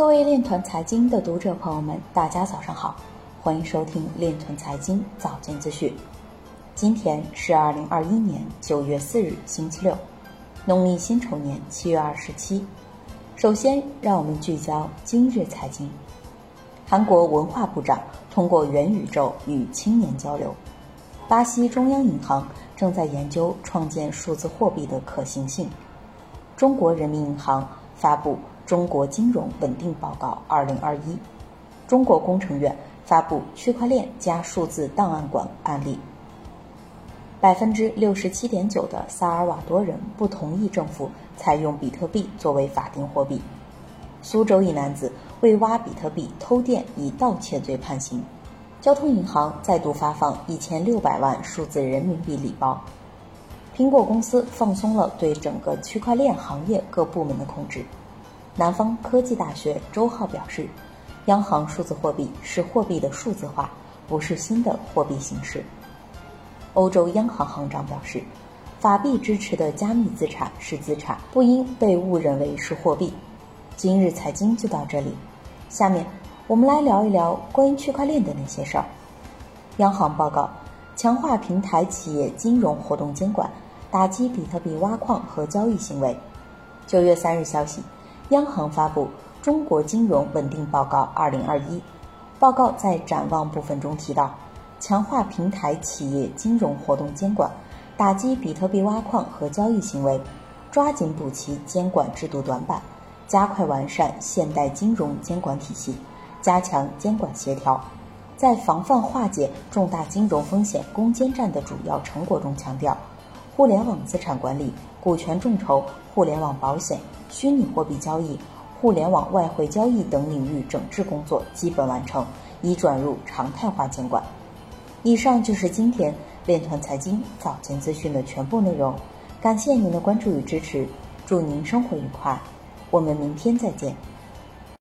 各位链团财经的读者朋友们，大家早上好，欢迎收听链团财经早间资讯。今天是二零二一年九月四日，星期六，农历辛丑年七月二十七。首先，让我们聚焦今日财经。韩国文化部长通过元宇宙与青年交流。巴西中央银行正在研究创建数字货币的可行性。中国人民银行发布《中国金融稳定报告（二零二一）》。中国工程院发布区块链加数字档案馆案例。百分之六十七点九的萨尔瓦多人不同意政府采用比特币作为法定货币。苏州一男子为挖比特币偷电，以盗窃罪判刑。交通银行再度发放一千六百万数字人民币礼包。苹果公司放松了对整个区块链行业各部门的控制。南方科技大学周浩表示，央行数字货币是货币的数字化，不是新的货币形式。欧洲央行行长表示，法币支持的加密资产是资产，不应被误认为是货币。今日财经就到这里，下面我们来聊一聊关于区块链的那些事儿。央行报告，强化平台企业金融活动监管，打击比特币挖矿和交易行为。九月三日消息，央行发布《中国金融稳定报告（二零二一）》，报告在展望部分中提到。强化平台企业金融活动监管，打击比特币挖矿和交易行为，抓紧补齐监管制度短板，加快完善现代金融监管体系，加强监管协调。在防范化解重大金融风险攻坚战的主要成果中强调，互联网资产管理、股权众筹、互联网保险、虚拟货币交易、互联网外汇交易等领域整治工作基本完成，已转入常态化监管。以上就是今天链团财经早间资讯的全部内容，感谢您的关注与支持，祝您生活愉快，我们明天再见。